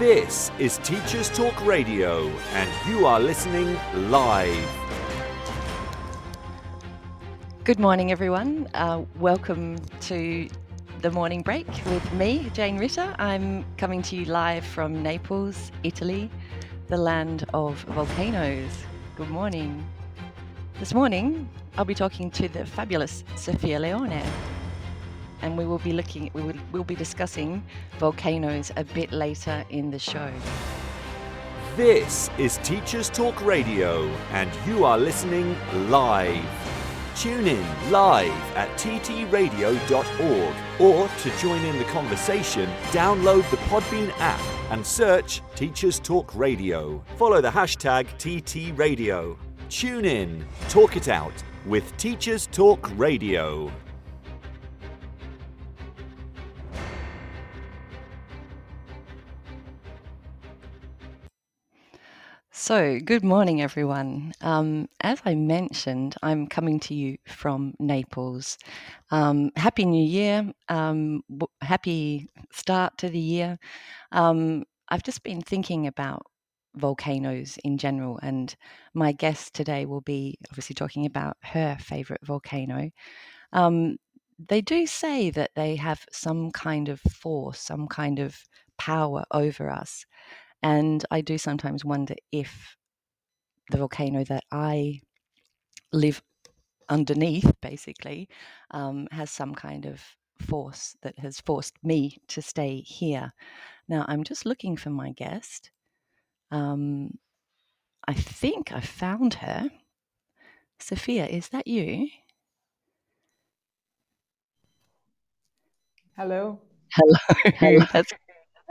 This is Teachers Talk Radio, and you are listening live. Good morning, everyone. Uh, welcome to the morning break with me, Jane Ritter. I'm coming to you live from Naples, Italy, the land of volcanoes. Good morning. This morning, I'll be talking to the fabulous Sophia Leone and we will be looking we will we'll be discussing volcanoes a bit later in the show. This is Teachers Talk Radio, and you are listening live. Tune in live at ttradio.org or to join in the conversation, download the Podbean app and search Teachers Talk Radio. Follow the hashtag TTRadio. Tune in, talk it out with Teachers Talk Radio. So, good morning, everyone. Um, as I mentioned, I'm coming to you from Naples. Um, happy New Year. Um, happy start to the year. Um, I've just been thinking about volcanoes in general, and my guest today will be obviously talking about her favorite volcano. Um, they do say that they have some kind of force, some kind of power over us. And I do sometimes wonder if the volcano that I live underneath, basically, um, has some kind of force that has forced me to stay here. Now, I'm just looking for my guest. Um, I think I found her. Sophia, is that you? Hello. Hello. Hello. That's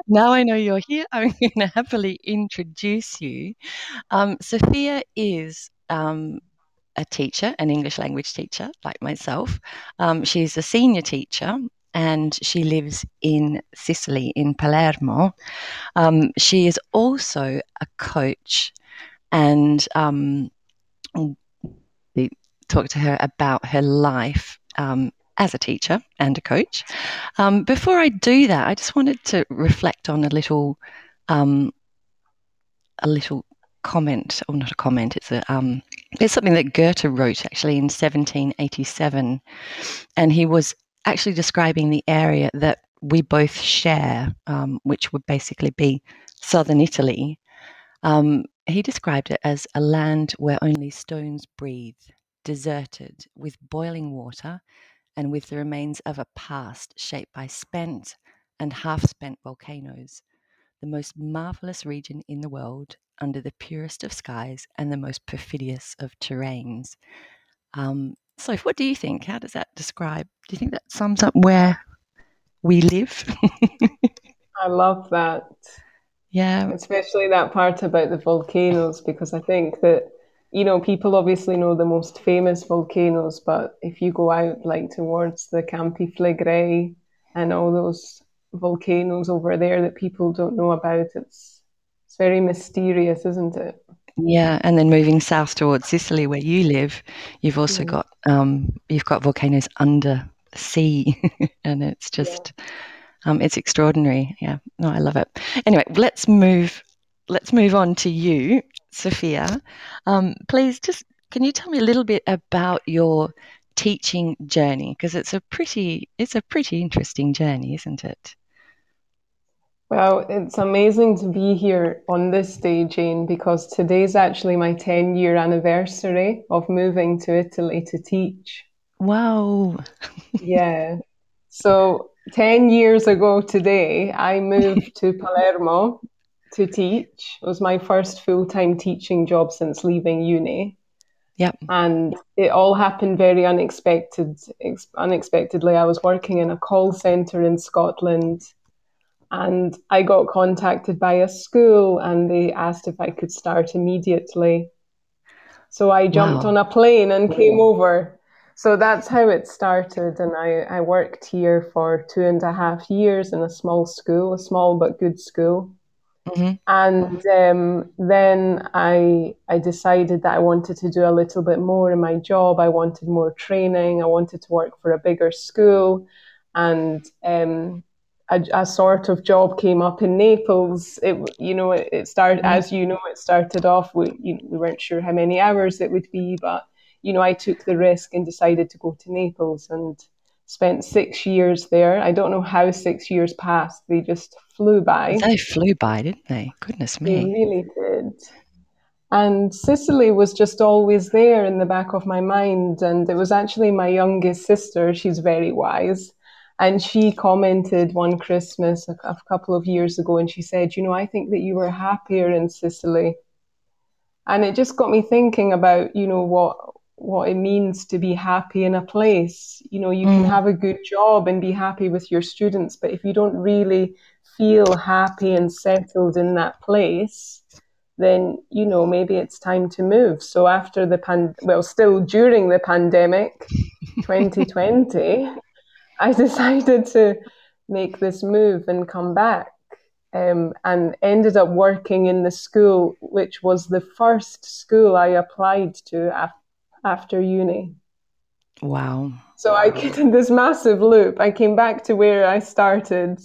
now I know you're here, I'm going to happily introduce you. Um, Sophia is um, a teacher, an English language teacher, like myself. Um, she's a senior teacher and she lives in Sicily, in Palermo. Um, she is also a coach, and um, we to her about her life um, as a teacher and a coach. Um, before I do that, I just wanted to reflect on a little, um, a little comment, or not a comment. It's a, um, it's something that Goethe wrote actually in 1787, and he was actually describing the area that we both share, um, which would basically be southern Italy. Um, he described it as a land where only stones breathe, deserted, with boiling water and with the remains of a past shaped by spent and half spent volcanoes, the most marvelous region in the world under the purest of skies and the most perfidious of terrains. Um, so, what do you think? How does that describe? Do you think that sums up where we live? I love that. Yeah. Especially that part about the volcanoes, because I think that you know, people obviously know the most famous volcanoes, but if you go out like towards the Campi Flegrei and all those volcanoes over there that people don't know about, it's it's very mysterious, isn't it? Yeah, and then moving south towards Sicily, where you live, you've also mm. got um, you've got volcanoes under sea, and it's just yeah. um, it's extraordinary. Yeah, no, I love it. Anyway, let's move let's move on to you Sophia. Um, please, just can you tell me a little bit about your teaching journey? Because it's a pretty it's a pretty interesting journey, isn't it? Well, it's amazing to be here on this day, Jane, because today's actually my 10 year anniversary of moving to Italy to teach. Wow. yeah. So 10 years ago today, I moved to Palermo to teach. It was my first full time teaching job since leaving uni. Yep. And it all happened very unexpected. Ex- unexpectedly, I was working in a call center in Scotland, and I got contacted by a school, and they asked if I could start immediately. So I jumped wow. on a plane and came over. So that's how it started, and I, I worked here for two and a half years in a small school, a small but good school. Mm-hmm. And um, then I I decided that I wanted to do a little bit more in my job. I wanted more training. I wanted to work for a bigger school, and um, a, a, sort of job came up in Naples. It, you know, it, it started, mm-hmm. as you know, it started off, we, you we weren't sure how many hours it would be, but, you know, I took the risk and decided to go to Naples and spent six years there. I don't know how six years passed. They just flew by. They flew by, didn't they? Goodness me. They really did. And Sicily was just always there in the back of my mind. And it was actually my youngest sister. She's very wise and she commented one Christmas a, a, couple of years ago, and she said, You know, I think that you were happier in Sicily. And it just got me thinking about, you know, what what it means to be happy in a place. You know, you mm. can have a good job and be happy with your students, but if you don't really feel happy and settled in that place, then you know maybe it's time to move. So after the pan, well, still during the pandemic, 2020. I decided to make this move and come back. Um, and ended up working in the school, which was the first school I applied to af- after uni. Wow. So I get in this massive loop. I came back to where I started.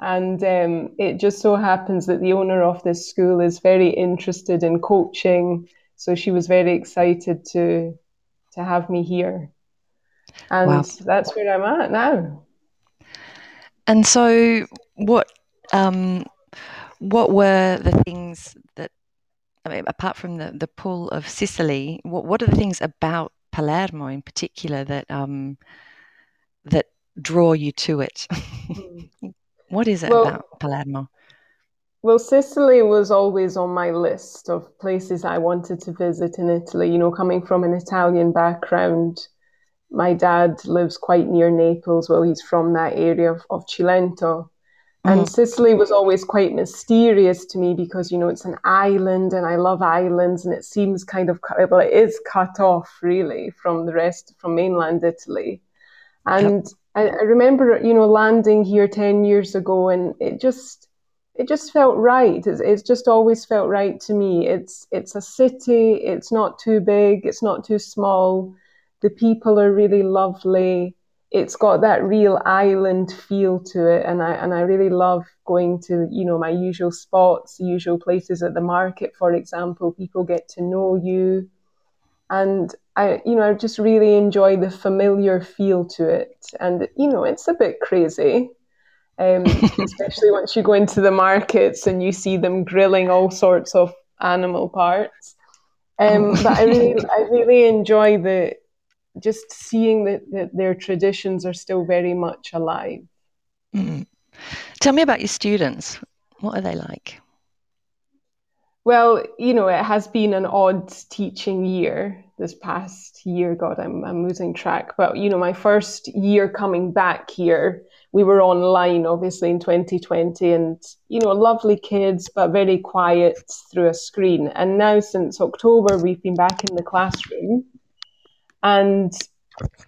And um, it just so happens that the owner of this school is very interested in coaching. So she was very excited to, to have me here and wow. that's where I'm at now. And so, what um, what were the things that, I mean, apart from the the pull of Sicily, what what are the things about Palermo in particular that um, that draw you to it? What is it well, about Palermo? Well, Sicily was always on my list of places I wanted to visit in Italy. You know, coming from an Italian background my dad lives quite near Naples. Well, he's from that area of, of Cilento. And mm. Sicily was always quite mysterious to me because, you know, it's an island and I love islands and it seems kind of, well, it is cut off really from the rest, from mainland Italy. And yep. I, I remember, you know, landing here 10 years ago and it just, it just felt right. It's, it's, just always felt right to me. It's it's a city. It's not too big. It's not too small. The people are really lovely. It's got that real island feel to it, and I and I really love going to you know my usual spots, usual places at the market, for example. People get to know you, and I you know I just really enjoy the familiar feel to it, and you know it's a bit crazy. Um, especially once you go into the markets and you see them grilling all sorts of animal parts. Um, oh. but I really, I really enjoy the just seeing that, that their traditions are still very much alive. Mm. Tell me about your students. What are they like? Well, you know, it has been an odd teaching year this past year. God, I'm, I'm losing track. But, you know, my first year coming back here, we were online, obviously, in 2020, and, you know, lovely kids, but very quiet through a screen. And now, since October, we've been back in the classroom and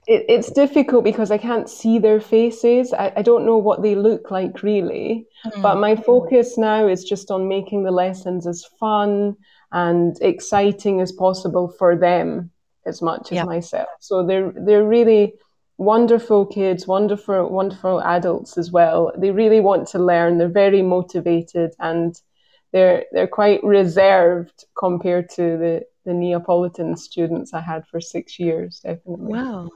it, it's difficult because I can't see their faces. I, I don't know what they look like really. Mm. But my focus now is just on making the lessons as fun and exciting as possible for them as much as yeah. myself. So they're they're really wonderful kids, wonderful wonderful adults as well. They really want to learn. They're very motivated and they're they're quite reserved compared to the the Neapolitan students I had for six years, definitely. Wow.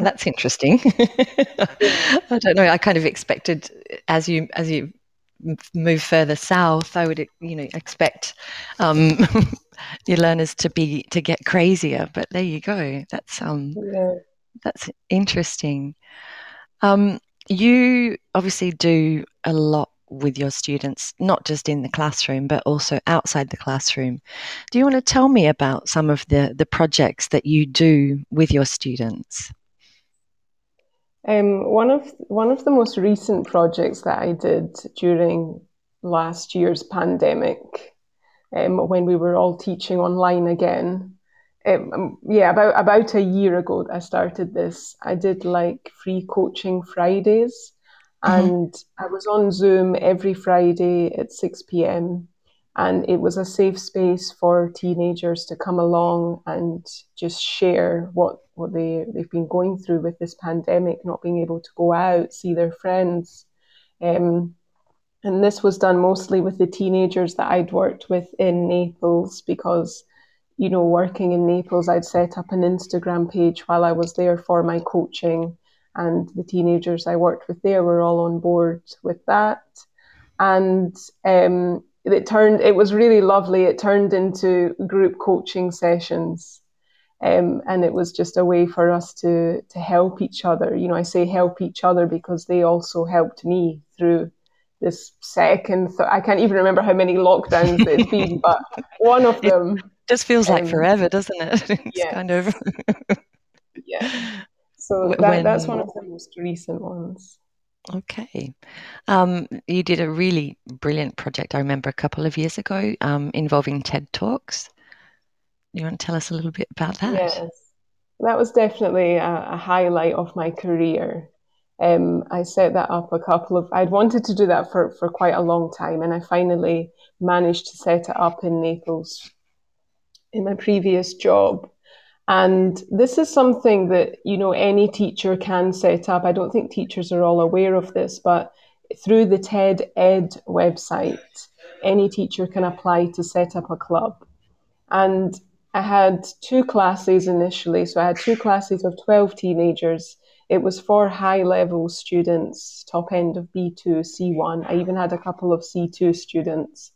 That's interesting. I don't know. I kind of expected as you as you move further south, I would you know expect um, your learners to be to get crazier. But there you go. That's um yeah. that's interesting. Um, you obviously do a lot with your students, not just in the classroom, but also outside the classroom. Do you want to tell me about some of the, the projects that you do with your students? Um, one of one of the most recent projects that I did during last year's pandemic, um, when we were all teaching online again, um, um yeah, about about a year ago, I started this. I did like free coaching Fridays Mm-hmm. And I was on Zoom every Friday at 6 p.m. And it was a safe space for teenagers to come along and just share what, what they, they've been going through with this pandemic, not being able to go out, see their friends. Um, and this was done mostly with the teenagers that I'd worked with in Naples because, you know, working in Naples, I'd set up an Instagram page while I was there for my coaching. And the teenagers I worked with there were all on board with that. And um, it turned, it was really lovely. It turned into group coaching sessions. Um, and it was just a way for us to to help each other. You know, I say help each other because they also helped me through this second. Th- I can't even remember how many lockdowns it's been, but one of them. It just feels um, like forever, doesn't it? it's yeah. kind of. yeah. So that, when, that's one of the most recent ones. Okay. Um, you did a really brilliant project, I remember a couple of years ago, um, involving TED Talks. You want to tell us a little bit about that? Yes. That was definitely a, a highlight of my career. Um, I set that up a couple of, I'd wanted to do that for, for quite a long time, and I finally managed to set it up in Naples in my previous job. And this is something that, you know, any teacher can set up. I don't think teachers are all aware of this, but through the TED Ed website, any teacher can apply to set up a club. And I had two classes initially. So I had two classes of 12 teenagers. It was for high level students, top end of B2, C1. I even had a couple of C2 students.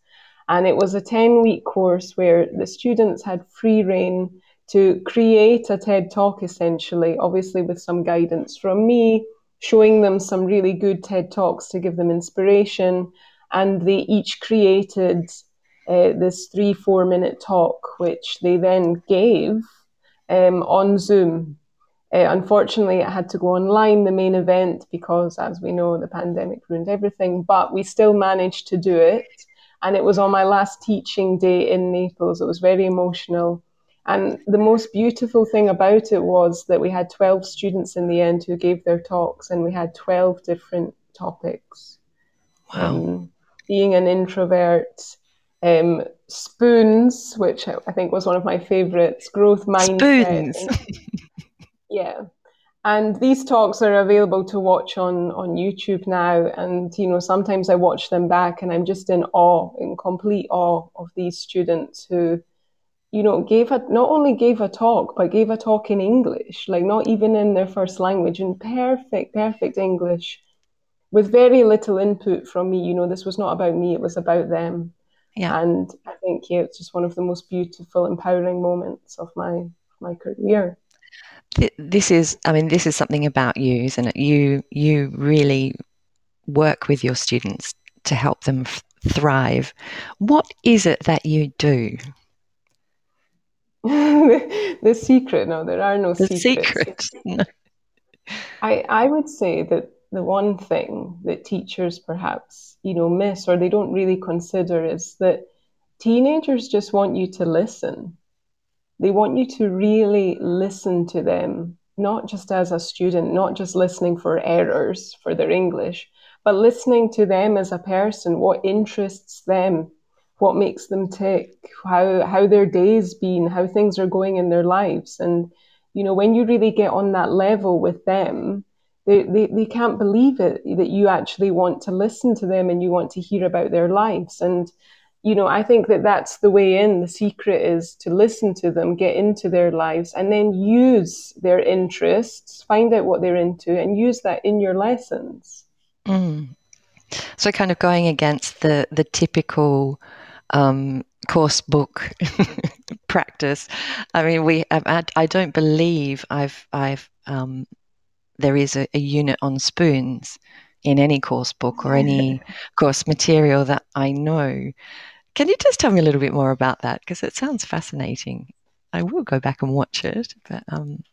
And it was a 10 week course where the students had free reign to create a TED talk essentially, obviously with some guidance from me, showing them some really good TED talks to give them inspiration. And they each created uh, this three, four minute talk, which they then gave um, on Zoom. Uh, unfortunately, it had to go online, the main event, because as we know, the pandemic ruined everything, but we still managed to do it. And it was on my last teaching day in Naples. It was very emotional. And the most beautiful thing about it was that we had 12 students in the end who gave their talks, and we had 12 different topics. Wow. Um, being an introvert, um, spoons, which I think was one of my favorites, growth mindset. Spoons. yeah. And these talks are available to watch on, on YouTube now. And, you know, sometimes I watch them back and I'm just in awe, in complete awe of these students who you know, gave a not only gave a talk, but gave a talk in English, like not even in their first language, in perfect, perfect English, with very little input from me. You know, this was not about me; it was about them. Yeah. And I think yeah, it's just one of the most beautiful, empowering moments of my my career. This is, I mean, this is something about you, isn't it? You you really work with your students to help them f- thrive. What is it that you do? The secret. No there are no the secrets. secret. I, I would say that the one thing that teachers perhaps you know miss or they don't really consider is that teenagers just want you to listen. They want you to really listen to them not just as a student not just listening for errors for their english but listening to them as a person what interests them what makes them tick, how how their day's been, how things are going in their lives. And you know, when you really get on that level with them, they, they, they can't believe it that you actually want to listen to them and you want to hear about their lives. And you know, I think that that's the way in. The secret is to listen to them, get into their lives, and then use their interests, find out what they're into, and use that in your lessons. Mm. So, kind of going against the the typical um, course book practice. I mean, we I, I don't believe I've I've um, there is a, a, unit on spoons in any course book or any course material that I know. Can you just tell me a little bit more about that? Because it sounds fascinating. I will go back and watch it, but um,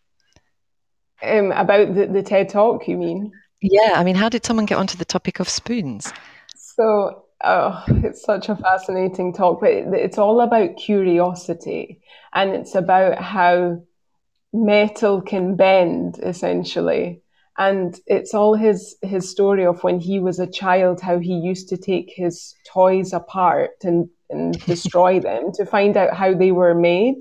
um, about the, the TED Talk, you mean? Yeah, I mean, how did someone get onto the topic of spoons? So Oh, it's such a fascinating talk, but it's all about curiosity and it's about how metal can bend essentially. And it's all his, his story of when he was a child, how he used to take his toys apart and, and destroy them to find out how they were made.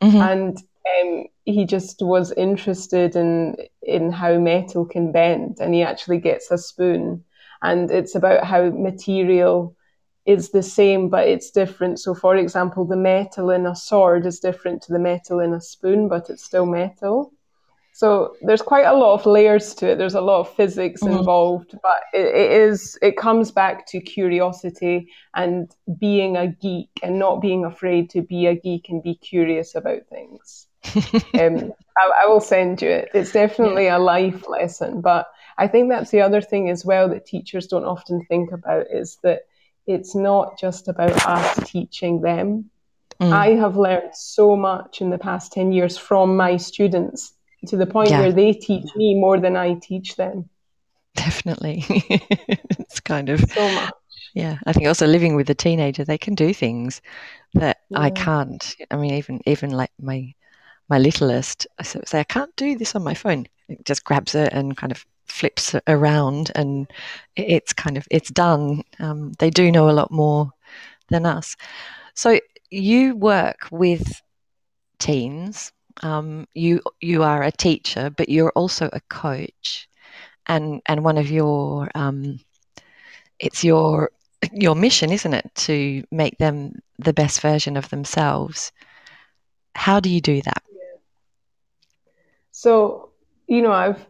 Mm-hmm. And um, he just was interested in, in how metal can bend. And he actually gets a spoon and it's about how material is the same but it's different. So, for example, the metal in a sword is different to the metal in a spoon, but it's still metal. So there's quite a lot of layers to it. There's a lot of physics mm-hmm. involved, but it, it is it comes back to curiosity and being a geek and not being afraid to be a geek and be curious about things. um, I, I, will send you it. It's definitely yeah. a life lesson, but I think that's the other thing as well that teachers don't often think about is that it's not just about us teaching them. Mm. I have learned so much in the past 10 years from my students to the point yeah. where they teach me more than I teach them. Definitely. it's kind of so much. Yeah, I think also living with a teenager, they can do things that yeah. I can't. I mean, even even like my my littlest, I say I can't do this on my phone. It just grabs it and kind of flips around, and it's kind of it's done. Um, they do know a lot more than us. So you work with teens um, you you are a teacher, but you're also a coach, and and one of your um, it's your your mission, isn't it, to make them the best version of themselves? How do you do that? So you know, I've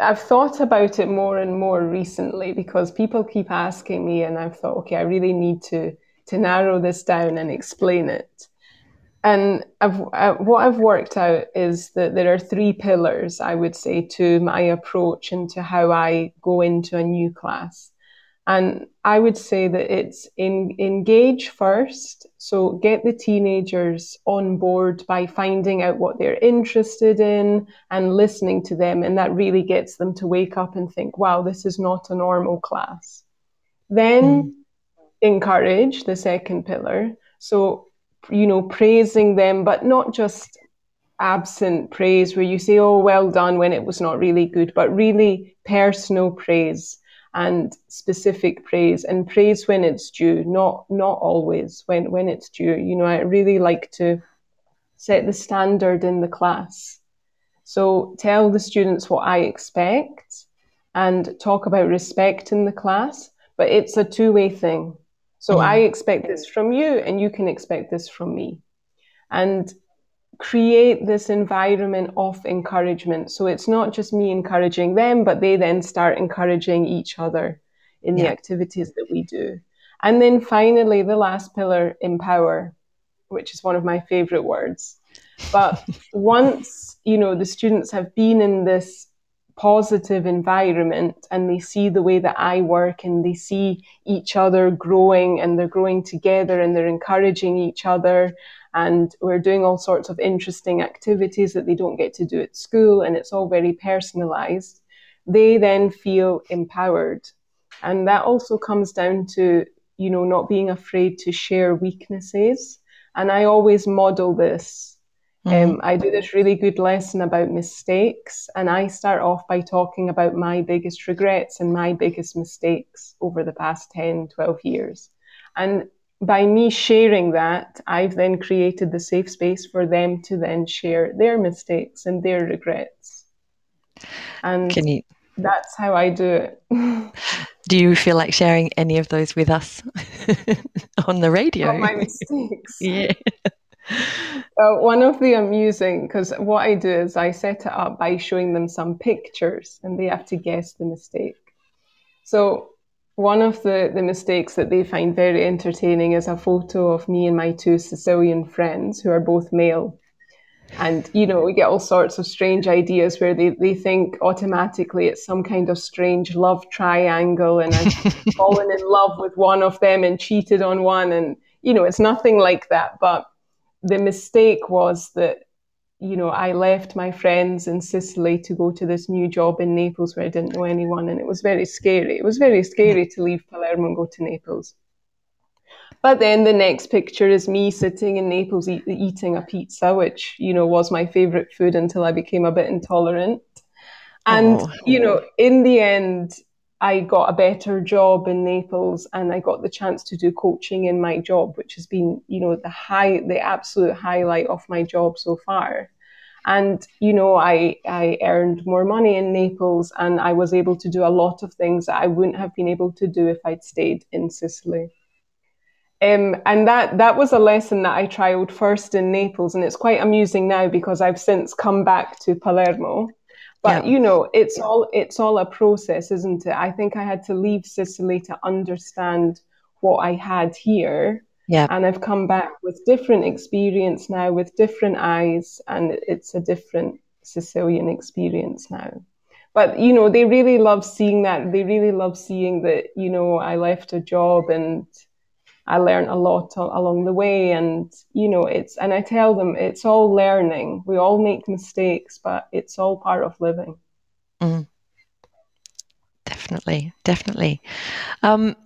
I've thought about it more and more recently because people keep asking me, and I've thought, okay, I really need to to narrow this down and explain it. And I've, uh, what I've worked out is that there are three pillars, I would say, to my approach and to how I go into a new class. And I would say that it's in, engage first. So get the teenagers on board by finding out what they're interested in and listening to them. And that really gets them to wake up and think, wow, this is not a normal class. Then mm. encourage the second pillar. So you know, praising them, but not just absent praise where you say, oh, well done when it was not really good, but really personal praise and specific praise and praise when it's due, not not always when, when it's due. You know, I really like to set the standard in the class. So tell the students what I expect and talk about respect in the class, but it's a two-way thing. So mm. I expect this from you, and you can expect this from me. And create this environment of encouragement. So it's not just me encouraging them, but they then start encouraging each other in yeah. the activities that we do. And then finally, the last pillar, empower, which is one of my favorite words. But once, you know, the students have been in this positive environment and they see the way that I work and they see each other growing and they're growing together and they're encouraging each other and we're doing all sorts of interesting activities that they don't get to do at school and it's all very personalized they then feel empowered and that also comes down to you know not being afraid to share weaknesses and i always model this Mm-hmm. Um, I do this really good lesson about mistakes, and I start off by talking about my biggest regrets and my biggest mistakes over the past 10, 12 years. And by me sharing that, I've then created the safe space for them to then share their mistakes and their regrets. And Can you... that's how I do it. do you feel like sharing any of those with us on the radio? my mistakes. yeah. Uh, one of the amusing, because what I do is I set it up by showing them some pictures and they have to guess the mistake. So, one of the, the mistakes that they find very entertaining is a photo of me and my two Sicilian friends who are both male. And, you know, we get all sorts of strange ideas where they, they think automatically it's some kind of strange love triangle and I've fallen in love with one of them and cheated on one. And, you know, it's nothing like that. But the mistake was that you know I left my friends in Sicily to go to this new job in Naples where I didn't know anyone, and it was very scary. It was very scary to leave Palermo and go to Naples. But then the next picture is me sitting in Naples eat, eating a pizza, which you know was my favorite food until I became a bit intolerant. And oh. you know, in the end, I got a better job in Naples and I got the chance to do coaching in my job, which has been, you know, the high, the absolute highlight of my job so far. And, you know, I, I earned more money in Naples and I was able to do a lot of things that I wouldn't have been able to do if I'd stayed in Sicily. Um, and that that was a lesson that I trialed first in Naples, and it's quite amusing now because I've since come back to Palermo. But yeah. you know, it's all it's all a process, isn't it? I think I had to leave Sicily to understand what I had here. Yeah. And I've come back with different experience now, with different eyes, and it's a different Sicilian experience now. But you know, they really love seeing that. They really love seeing that. You know, I left a job and I learned a lot along the way. And, you know, it's, and I tell them it's all learning. We all make mistakes, but it's all part of living. Mm. Definitely, definitely. Um,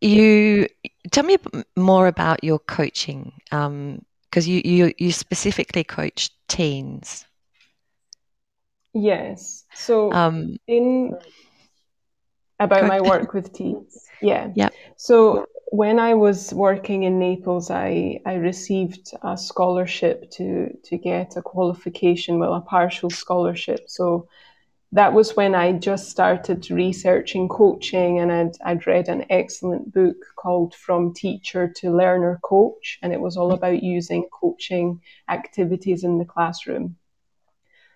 you tell me more about your coaching because um, you, you you specifically coach teens. Yes. So um, in about my work with teens. Yeah. Yeah. So when I was working in Naples, I, I received a scholarship to, to get a qualification, well, a partial scholarship. So that was when I just started researching coaching, and I'd, I'd read an excellent book called From Teacher to Learner Coach, and it was all mm-hmm. about using coaching activities in the classroom.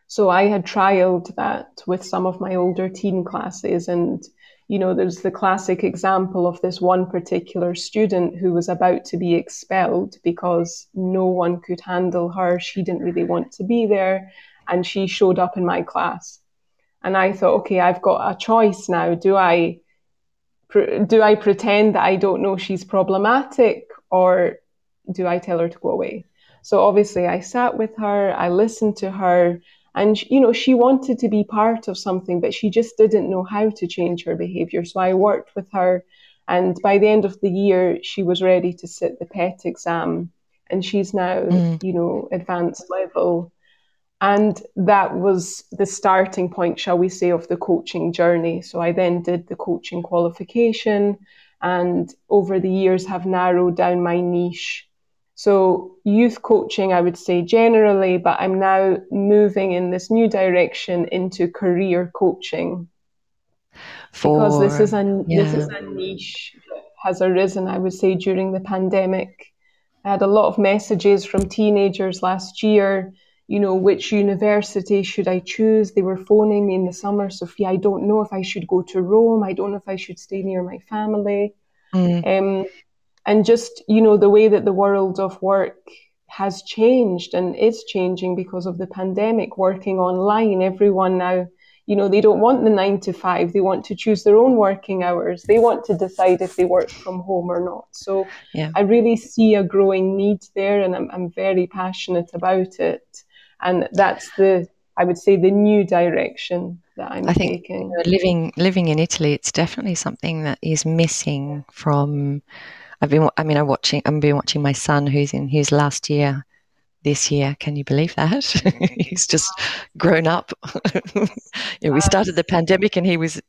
So I had trialed that with some of my older teen classes, and you know, there's the classic example of this one particular student who was about to be expelled because no one could handle her. She didn't really want to be there. And she showed up in my class. And I thought, okay, I've got a choice now. Do I, do I pretend that I don't know she's problematic or do I tell her to go away? So obviously I sat with her, I listened to her, and you know she wanted to be part of something but she just didn't know how to change her behavior so i worked with her and by the end of the year she was ready to sit the PET exam and she's now mm. you know advanced level and that was the starting point shall we say of the coaching journey so i then did the coaching qualification and over the years have narrowed down my niche so, youth coaching, I would say generally, but I'm now moving in this new direction into career coaching. For, because this is a yeah. this is a niche that has arisen, I would say, during the pandemic. I had a lot of messages from teenagers last year. You know, which university should I choose? They were phoning me in the summer, Sophia. I don't know if I should go to Rome. I don't know if I should stay near my family. Mm. Um, and just you know the way that the world of work has changed and is changing because of the pandemic working online everyone now you know they don't want the 9 to 5 they want to choose their own working hours they want to decide if they work from home or not so yeah. i really see a growing need there and I'm, I'm very passionate about it and that's the i would say the new direction that i'm I think taking. living living in italy it's definitely something that is missing from I've been, I mean, I'm watching, I've been watching my son who's in his last year this year. Can you believe that? He's just grown up. you know, we started the pandemic and he was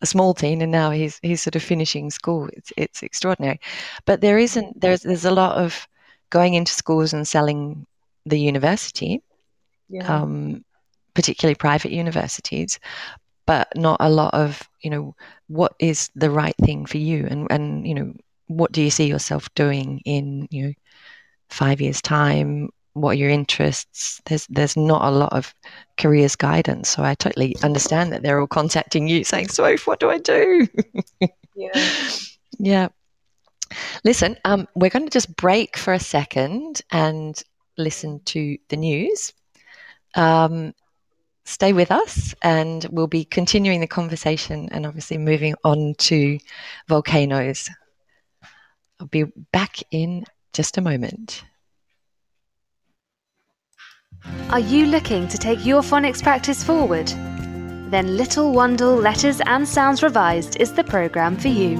a small teen and now he's, he's sort of finishing school. It's, it's extraordinary. But there isn't, there's, there's a lot of going into schools and selling the university, yeah. um, particularly private universities, but not a lot of, you know, what is the right thing for you? And, and, you know, what do you see yourself doing in you know five years time? What are your interests? There's there's not a lot of careers guidance so i totally understand that they're all contacting you saying so what do i do? Yeah. Yeah. Listen um, we're going to just break for a second and listen to the news um, stay with us and we'll be continuing the conversation and obviously moving on to volcanoes I'll be back in just a moment. Are you looking to take your phonics practice forward? Then Little Wandle Letters and Sounds Revised is the programme for you.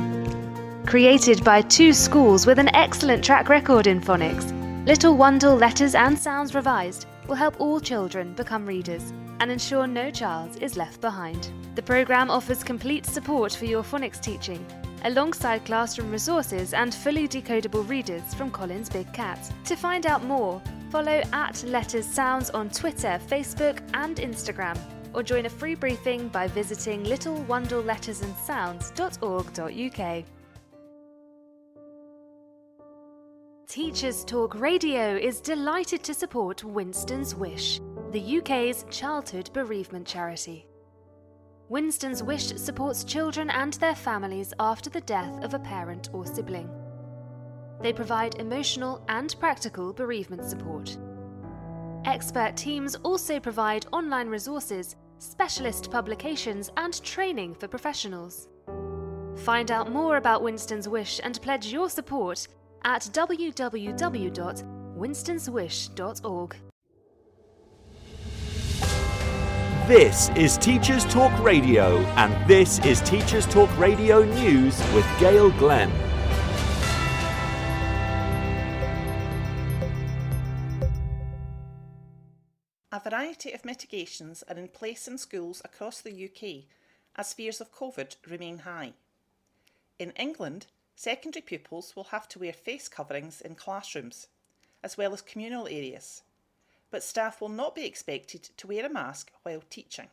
Created by two schools with an excellent track record in phonics, Little Wandle Letters and Sounds Revised will help all children become readers and ensure no child is left behind. The programme offers complete support for your phonics teaching alongside classroom resources and fully decodable readers from Collins Big Cat. To find out more, Follow at Letters Sounds on Twitter, Facebook, and Instagram, or join a free briefing by visiting littlewandlelettersandsounds.org.uk. Teachers Talk Radio is delighted to support Winston's Wish, the UK's childhood bereavement charity. Winston's Wish supports children and their families after the death of a parent or sibling. They provide emotional and practical bereavement support. Expert teams also provide online resources, specialist publications, and training for professionals. Find out more about Winston's Wish and pledge your support at www.winstonswish.org. This is Teachers Talk Radio, and this is Teachers Talk Radio News with Gail Glenn. A variety of mitigations are in place in schools across the UK as fears of COVID remain high. In England, secondary pupils will have to wear face coverings in classrooms, as well as communal areas, but staff will not be expected to wear a mask while teaching.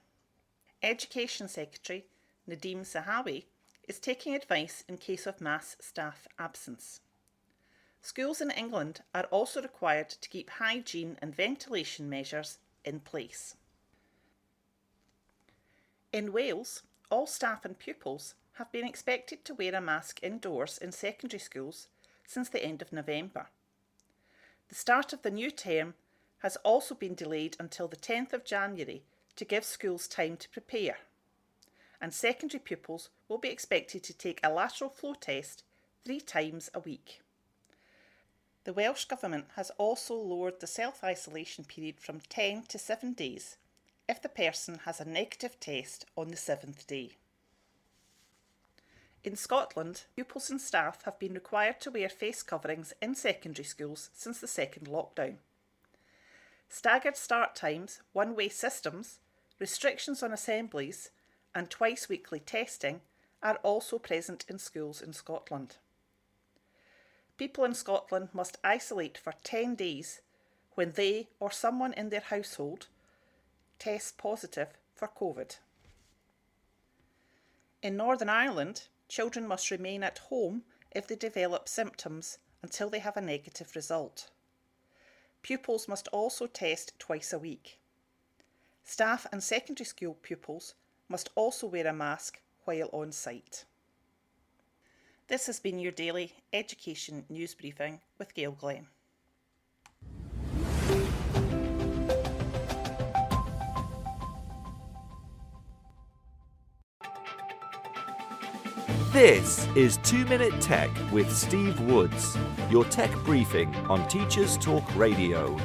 Education Secretary Nadhim Zahawi is taking advice in case of mass staff absence. Schools in England are also required to keep hygiene and ventilation measures in place. In Wales, all staff and pupils have been expected to wear a mask indoors in secondary schools since the end of November. The start of the new term has also been delayed until the 10th of January to give schools time to prepare. And secondary pupils will be expected to take a lateral flow test three times a week. The Welsh Government has also lowered the self isolation period from 10 to 7 days if the person has a negative test on the seventh day. In Scotland, pupils and staff have been required to wear face coverings in secondary schools since the second lockdown. Staggered start times, one way systems, restrictions on assemblies, and twice weekly testing are also present in schools in Scotland. People in Scotland must isolate for 10 days when they or someone in their household tests positive for COVID. In Northern Ireland, children must remain at home if they develop symptoms until they have a negative result. Pupils must also test twice a week. Staff and secondary school pupils must also wear a mask while on site. This has been your daily education news briefing with Gail Glenn. This is 2 Minute Tech with Steve Woods, your tech briefing on Teachers Talk Radio.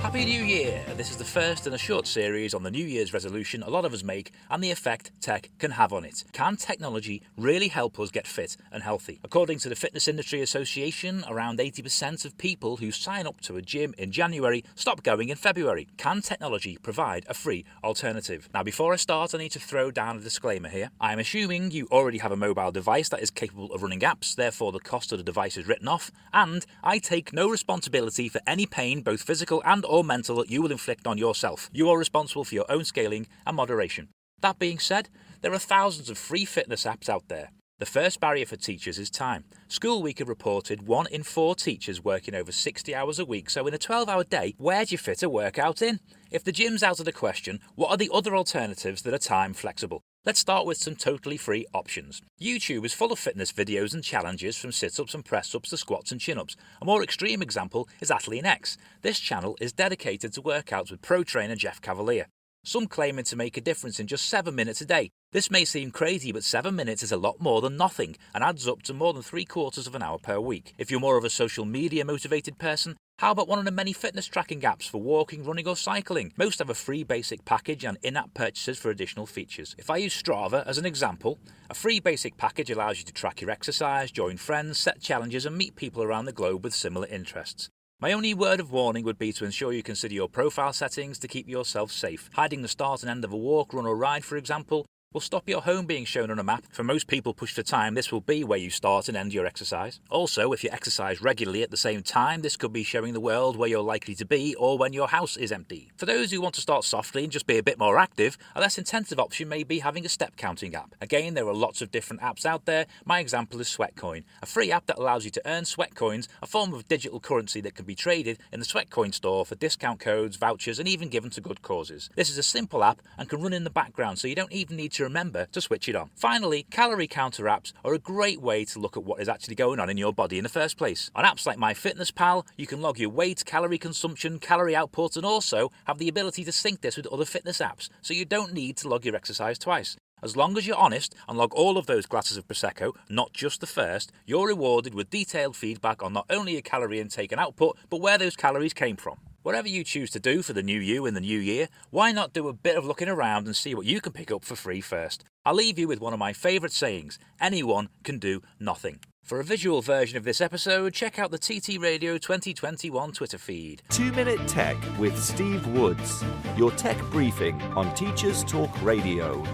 Happy New Year! This is the first in a short series on the New Year's resolution a lot of us make and the effect tech can have on it. Can technology really help us get fit and healthy? According to the Fitness Industry Association, around 80% of people who sign up to a gym in January stop going in February. Can technology provide a free alternative? Now, before I start, I need to throw down a disclaimer here. I am assuming you already have a mobile device that is capable of running apps, therefore, the cost of the device is written off, and I take no responsibility for any pain, both physical and or mental that you will inflict on yourself. You are responsible for your own scaling and moderation. That being said, there are thousands of free fitness apps out there. The first barrier for teachers is time. School Week have reported one in four teachers working over 60 hours a week, so in a 12 hour day, where do you fit a workout in? If the gym's out of the question, what are the other alternatives that are time flexible? Let's start with some totally free options. YouTube is full of fitness videos and challenges from sit ups and press ups to squats and chin ups. A more extreme example is Athlean X. This channel is dedicated to workouts with pro trainer Jeff Cavaliere. Some claiming to make a difference in just 7 minutes a day. This may seem crazy, but 7 minutes is a lot more than nothing and adds up to more than 3 quarters of an hour per week. If you're more of a social media motivated person, how about one of the many fitness tracking apps for walking, running, or cycling? Most have a free basic package and in app purchases for additional features. If I use Strava as an example, a free basic package allows you to track your exercise, join friends, set challenges, and meet people around the globe with similar interests. My only word of warning would be to ensure you consider your profile settings to keep yourself safe. Hiding the start and end of a walk, run, or ride, for example, will stop your home being shown on a map. For most people pushed for time, this will be where you start and end your exercise. Also, if you exercise regularly at the same time, this could be showing the world where you're likely to be or when your house is empty. For those who want to start softly and just be a bit more active, a less intensive option may be having a step counting app. Again, there are lots of different apps out there. My example is Sweatcoin, a free app that allows you to earn sweat coins, a form of digital currency that can be traded in the Sweatcoin store for discount codes, vouchers, and even given to good causes. This is a simple app and can run in the background, so you don't even need to remember to switch it on. Finally, calorie counter apps are a great way to look at what is actually going on in your body in the first place. On apps like MyFitnessPal, you can log your weight, calorie consumption, calorie output, and also have the ability to sync this with other fitness apps, so you don't need to log your exercise twice. As long as you're honest and log all of those glasses of Prosecco, not just the first, you're rewarded with detailed feedback on not only your calorie intake and output, but where those calories came from. Whatever you choose to do for the new you in the new year, why not do a bit of looking around and see what you can pick up for free first? I'll leave you with one of my favourite sayings anyone can do nothing. For a visual version of this episode, check out the TT Radio 2021 Twitter feed. Two Minute Tech with Steve Woods, your tech briefing on Teachers Talk Radio.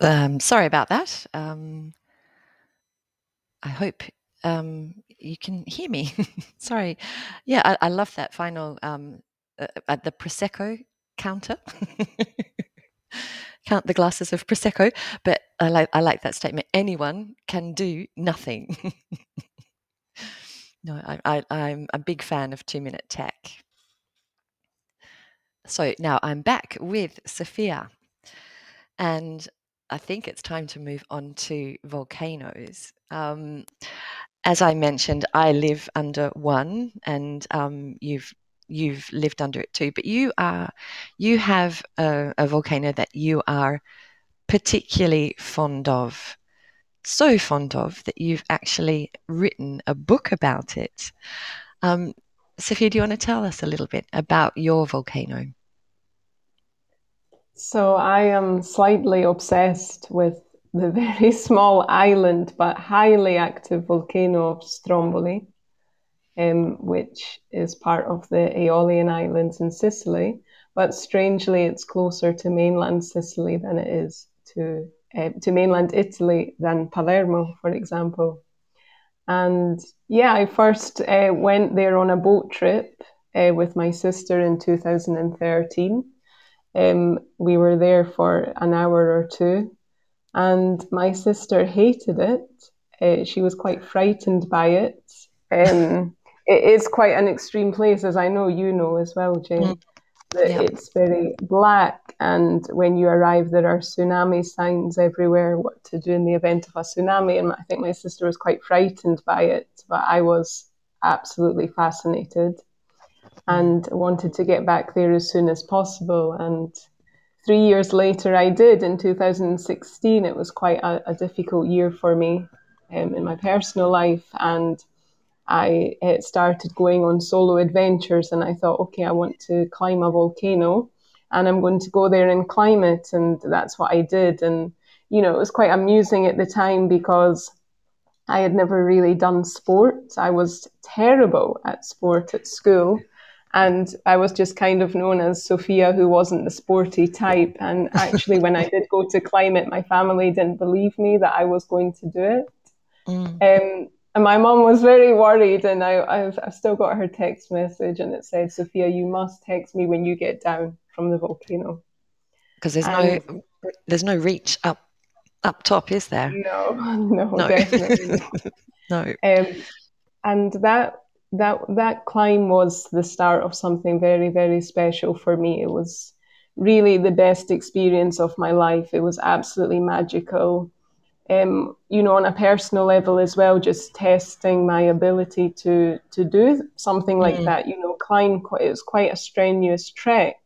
Um, sorry about that. Um, I hope um, you can hear me. sorry. Yeah, I, I, love that final um, uh, at the prosecco counter. Count the glasses of prosecco, but I like I like that statement. Anyone can do nothing. no, I, I, I'm a big fan of two minute tech. So now I'm back with Sophia, and I think it's time to move on to volcanoes. Um, as I mentioned, I live under one, and um, you've you've lived under it too. But you are you have a, a volcano that you are particularly fond of, so fond of that you've actually written a book about it. Um, Sophia, do you want to tell us a little bit about your volcano? So I am slightly obsessed with the very small island but highly active volcano of Stromboli, um, which is part of the Aeolian Islands in Sicily. But strangely, it's closer to mainland Sicily than it is to uh, to mainland Italy than Palermo, for example. And yeah, I first uh, went there on a boat trip uh, with my sister in 2013 um, we were there for an hour or two, and my sister hated it. Uh, she was quite frightened by it. Um, it is quite an extreme place, as I know you know as well, Jane. Mm. Yeah. It's very black, and when you arrive, there are tsunami signs everywhere. What to do in the event of a tsunami? And I think my sister was quite frightened by it, but I was absolutely fascinated and wanted to get back there as soon as possible. And three years later, I did in 2016. It was quite a, a difficult year for me um, in my personal life. And I started going on solo adventures. And I thought, okay, I want to climb a volcano and I'm going to go there and climb it. And that's what I did. And, you know, it was quite amusing at the time because I had never really done sport. I was terrible at sport at school. And I was just kind of known as Sophia, who wasn't the sporty type. And actually, when I did go to climb it, my family didn't believe me that I was going to do it. Mm. Um, and my mom was very worried. And I, have I've still got her text message, and it said, Sophia, you must text me when you get down from the volcano. Because there's and, no there's no reach up up top, is there? No, no, no. definitely no. Um, and that that that climb was the start of something very very special for me. It was really the best experience of my life. It was absolutely magical. Um, you know on a personal level as well just testing my ability to to do something like mm. that you know climb quite it was quite a strenuous trek.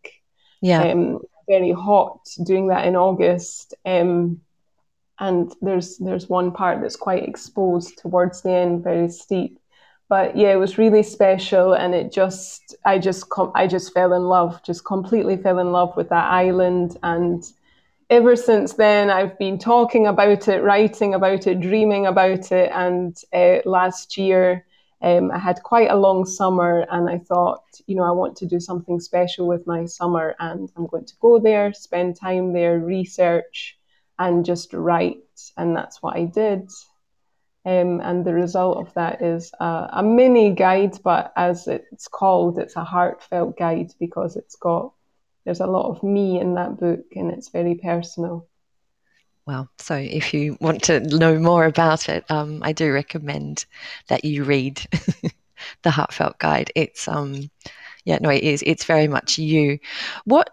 Yeah. Um, very hot doing that in august. Um, and there's there's one part that's quite exposed towards the end very steep but yeah, it was really special, and it just I just com- I just fell in love, just completely fell in love with that island, and ever since then I've been talking about it, writing about it, dreaming about it, and uh, last year Um, I had quite a long summer, and I thought, you know, I want to do something special with my summer, and I'm going to go there, spend time there, research, and just write. And that's what I did. Um, and the result of that is a, a, mini guide, but as it's called, it's a heartfelt guide because it's got there's a lot of me in that book, and it's very personal. Well, so if you want to know more about it, um, I do recommend that you read the Heartfelt Guide. It's um, yeah, no, it is. It's very much you. What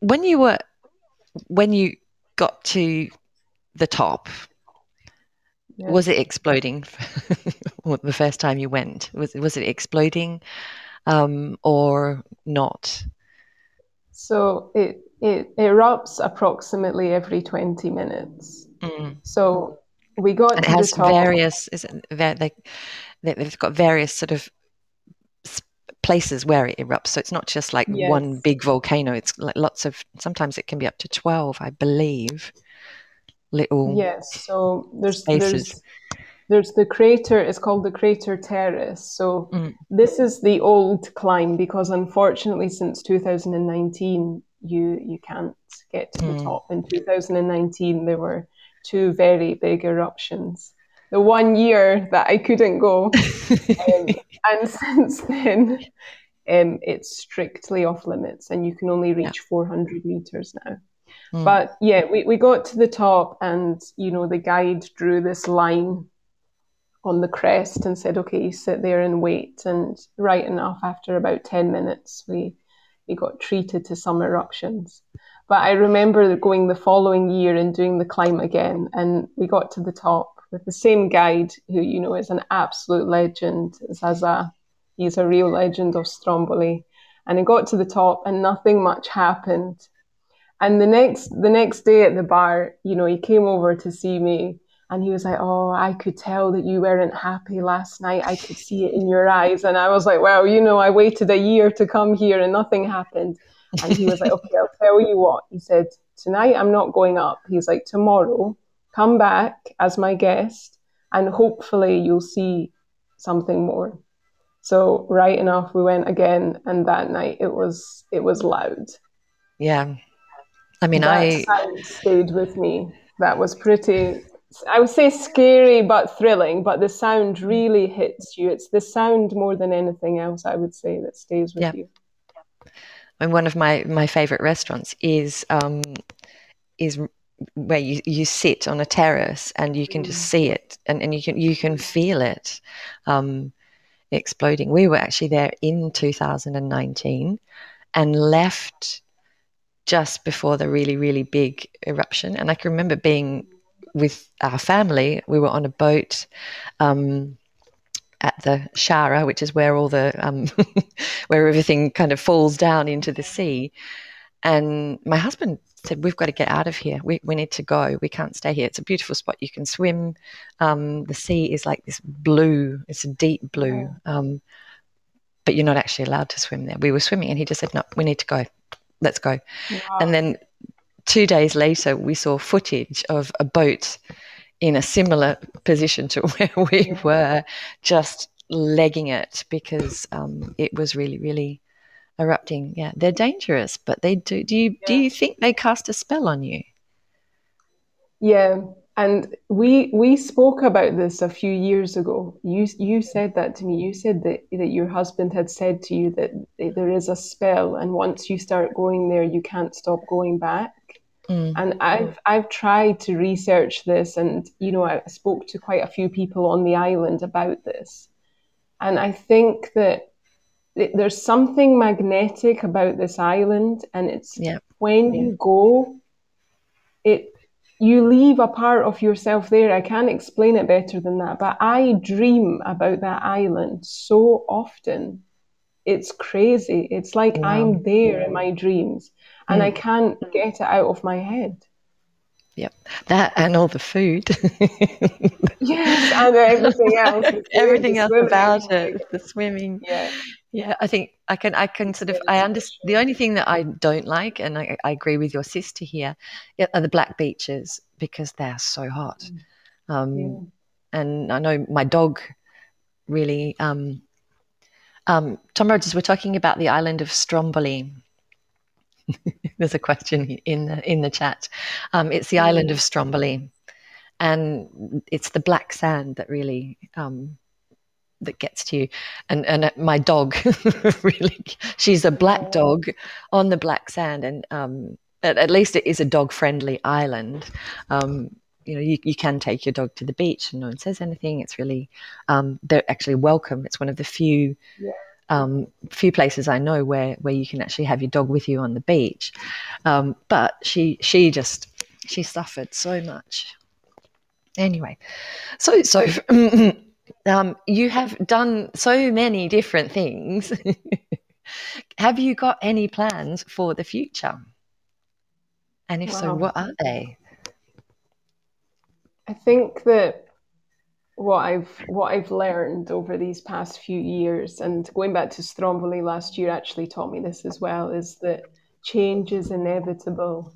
when you were when you got to the top, yeah. was it exploding? the first time you went, was was it exploding, um, or not? So it it erupts approximately every 20 minutes. Mm. So we got and it has various is it, they, they've got various sort of places where it erupts so it's not just like yes. one big volcano it's like lots of sometimes it can be up to 12 i believe little yes so there's spaces. there's there's the crater it's called the crater terrace so mm. this is the old climb because unfortunately since 2019 you you can't get to mm. the top. In 2019, there were two very big eruptions. The one year that I couldn't go, um, and since then, um, it's strictly off limits, and you can only reach yeah. 400 meters now. Mm. But yeah, we, we got to the top, and you know the guide drew this line on the crest and said, "Okay, sit there and wait." And right enough, after about 10 minutes, we we got treated to some eruptions. But I remember going the following year and doing the climb again, and we got to the top with the same guide, who you know is an absolute legend. Zaza, he's a real legend of Stromboli, and I got to the top, and nothing much happened. And the next the next day at the bar, you know, he came over to see me, and he was like, Oh, I could tell that you weren't happy last night. I could see it in your eyes. And I was like, Well, you know, I waited a year to come here and nothing happened. And he was like, Okay, I'll tell you what. He said, Tonight I'm not going up. He's like, Tomorrow, come back as my guest and hopefully you'll see something more. So right enough we went again and that night it was it was loud. Yeah. I mean that I stayed with me. That was pretty I would say scary but thrilling, but the sound really hits you. It's the sound more than anything else, I would say, that stays with yeah. you. And one of my, my favorite restaurants is um, is where you, you sit on a terrace and you can just mm. see it and, and you can you can feel it um, exploding. We were actually there in 2019 and left just before the really really big eruption, and I can remember being with our family, we were on a boat um, at the Sciara, which is where all the um, where everything kind of falls down into the sea. And my husband said, "We've got to get out of here. We we need to go. We can't stay here. It's a beautiful spot. You can swim. Um, the sea is like this blue. It's a deep blue." Um, but you're not actually allowed to swim there. We were swimming, and he just said, "No, we need to go. Let's go." Wow. And then two days later, we saw footage of a boat in a similar position to where we were, just legging it because um, it was really, really erupting. Yeah, they're dangerous, but they do. Do you yeah. do you think they cast a spell on you? Yeah, and we we spoke about this a few years ago. You you said that to me. You said that that your husband had said to you that there is a spell, and once you start going there, you can't stop going back. Mm. And I've I've tried to research this, and you know I spoke to quite a few people on the island about this, and I think that there's something magnetic about this island, and it's yeah. when yeah. you go, it you leave a part of yourself there. I can't explain it better than that, but I dream about that island so often. It's crazy. It's like wow. I'm there in my dreams and mm. I can't get it out of my head. Yep, that and all the food. yes, and everything else. everything else about it, the swimming. Yeah, yeah. I think I can. I can sort of. I understand. The only thing that I don't like, and I, I agree with your sister here, are the black beaches because they're so hot. Mm. Um, yeah. And I know my dog really. Um, um, Tom Rogers, we're talking about the island of Stromboli. There's a question in the in the chat. Um, it's the island of Stromboli, and it's the black sand that really um, that gets to you. And and my dog, really, she's a black dog on the black sand, and um, at, at, least it is a dog friendly island. Um, you know, you, you can take your dog to the beach and no one says anything. It's really, um, they're actually welcome. It's one of the few, yeah. Um, few places I know where, where you can actually have your dog with you on the beach. Um, but she, she just, she suffered so much. Anyway, so, so, um, you have done so many different things. have you got any plans for the future? And if wow. so, what are they? I think that what I've what I've learned over these past few years, and going back to Stromboli last year, actually taught me this as well, is that change is inevitable.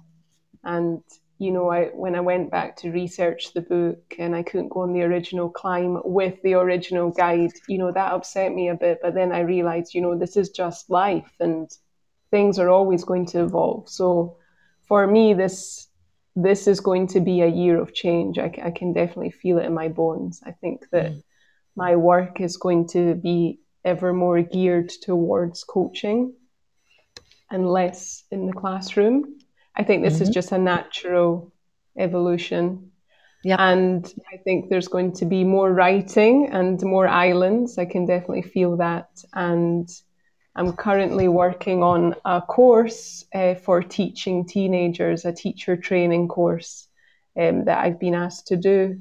And you know, I when I went back to research the book and I couldn't go on the original climb with the original guide, you know, that upset me a bit. But then I realized, you know, this is just life and things are always going to evolve. So for me, this this is going to be a year of change. I, I can definitely feel it in my bones. I think that mm. my work is going to be ever more geared towards coaching and less in the classroom. I think this mm-hmm. is just a natural evolution. Yeah. And I think there's going to be more writing and more islands. I can definitely feel that. And I'm currently working on a course uh, for teaching teenagers, a teacher training course um, that I've been asked to do.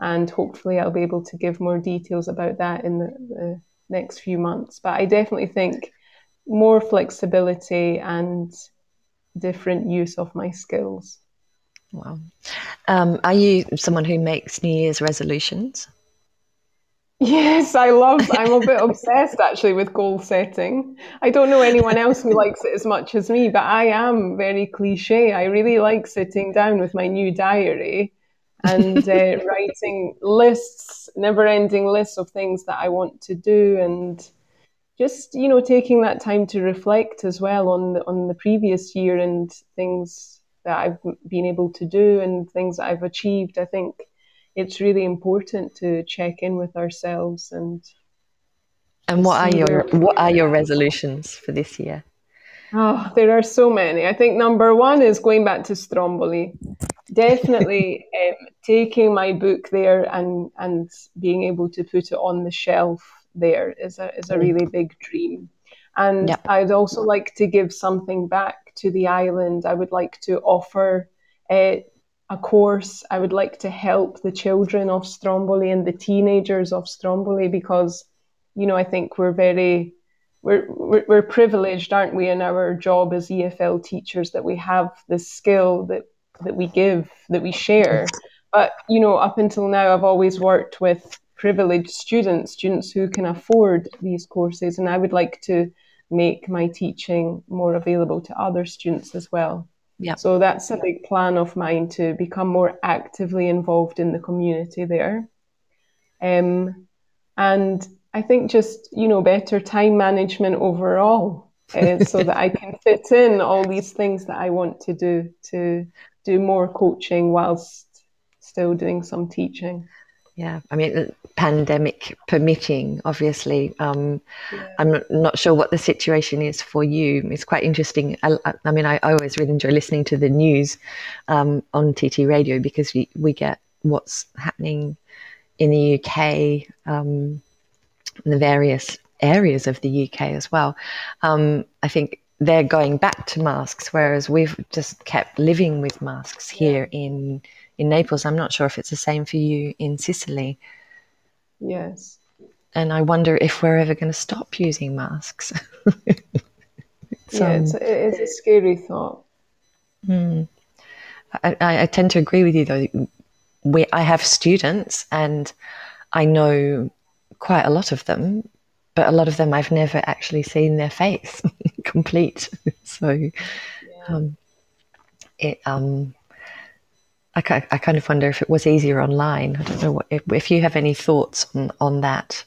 And hopefully, I'll be able to give more details about that in the, the next few months. But I definitely think more flexibility and different use of my skills. Wow. Um, are you someone who makes New Year's resolutions? Yes, I love. I'm a bit obsessed actually with goal setting. I don't know anyone else who likes it as much as me, but I am very cliche. I really like sitting down with my new diary and uh, writing lists, never-ending lists of things that I want to do, and just you know taking that time to reflect as well on the, on the previous year and things that I've been able to do and things that I've achieved. I think it's really important to check in with ourselves and and what are your what are your resolutions for this year? Oh there are so many. I think number one is going back to stromboli. Definitely um, taking my book there and and being able to put it on the shelf there is a is a mm. really big dream. And yep. i'd also like to give something back to the island. I would like to offer uh, a course. I would like to help the children of Stromboli and the teenagers of Stromboli because, you know, I think we're very we're, we're, we're privileged, aren't we, in our job as EFL teachers that we have this skill that that we give, that we share. But you know, up until now, I've always worked with privileged students, students who can afford these courses, and I would like to make my teaching more available to other students as well. Yeah. So that's a big plan of mine to become more actively involved in the community there. Um, and I think just, you know, better time management overall uh, so that I can fit in all these things that I want to do to do more coaching whilst still doing some teaching. Yeah, I mean, pandemic permitting, obviously. Um, yeah. I'm not sure what the situation is for you. It's quite interesting. I, I mean, I, I, always really enjoy listening to the news um, on TT Radio because we, we get what's happening in the UK, um, in the various areas of the UK as well. Um, I think they're going back to masks, whereas we've just kept living with masks here yeah. in in Naples. I'm not sure if it's the same for you in Sicily. Yes. And I wonder if we're ever going to stop using masks. so, yeah, it's a, it's a scary thought. Hmm. I, I, tend to agree with you though. We, I have students and I know quite a lot of them, but a lot of them I've never actually seen their face complete. so yeah. um, it um, I, I kind of wonder if it was easier online. I don't know what, if, if you have any thoughts on, on that.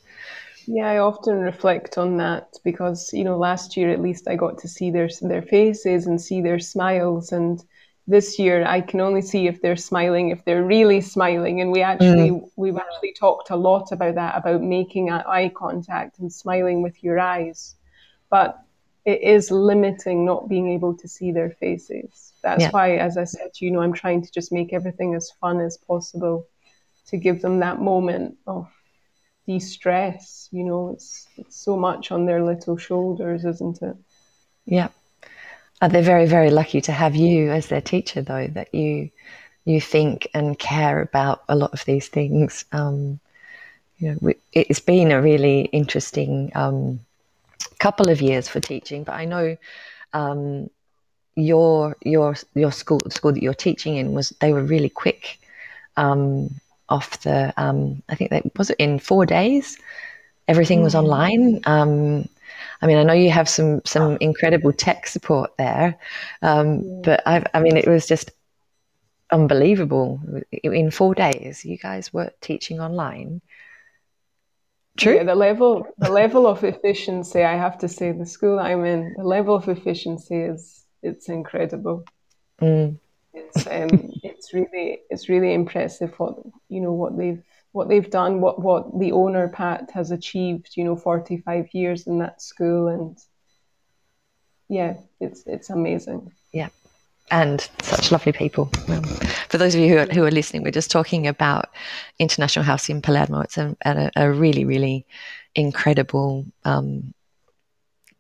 Yeah, I often reflect on that because you know last year at least I got to see their their faces and see their smiles, and this year I can only see if they're smiling, if they're really smiling. And we actually mm. we've actually talked a lot about that about making eye contact and smiling with your eyes, but it is limiting not being able to see their faces. That's yeah. why, as I said, you know, I'm trying to just make everything as fun as possible to give them that moment of de-stress. You know, it's it's so much on their little shoulders, isn't it? Yeah. Uh, they're very, very lucky to have you as their teacher, though, that you you think and care about a lot of these things. Um, you know, it's been a really interesting um, couple of years for teaching, but I know um, your your your school school that you're teaching in was they were really quick um, off the. Um, I think that was it in four days. Everything was mm. online. Um, I mean, I know you have some some incredible tech support there, um, but i I mean, it was just unbelievable. In four days, you guys were teaching online. True. Yeah, the level the level of efficiency, I have to say, the school I'm in, the level of efficiency is it's incredible. Mm. It's um, it's really it's really impressive what you know what they've what they've done, what what the owner Pat has achieved. You know, forty five years in that school, and yeah, it's it's amazing. Yeah, and such lovely people. Um, for those of you who are, who are listening, we're just talking about International House in Palermo. It's a, a, a really, really incredible um,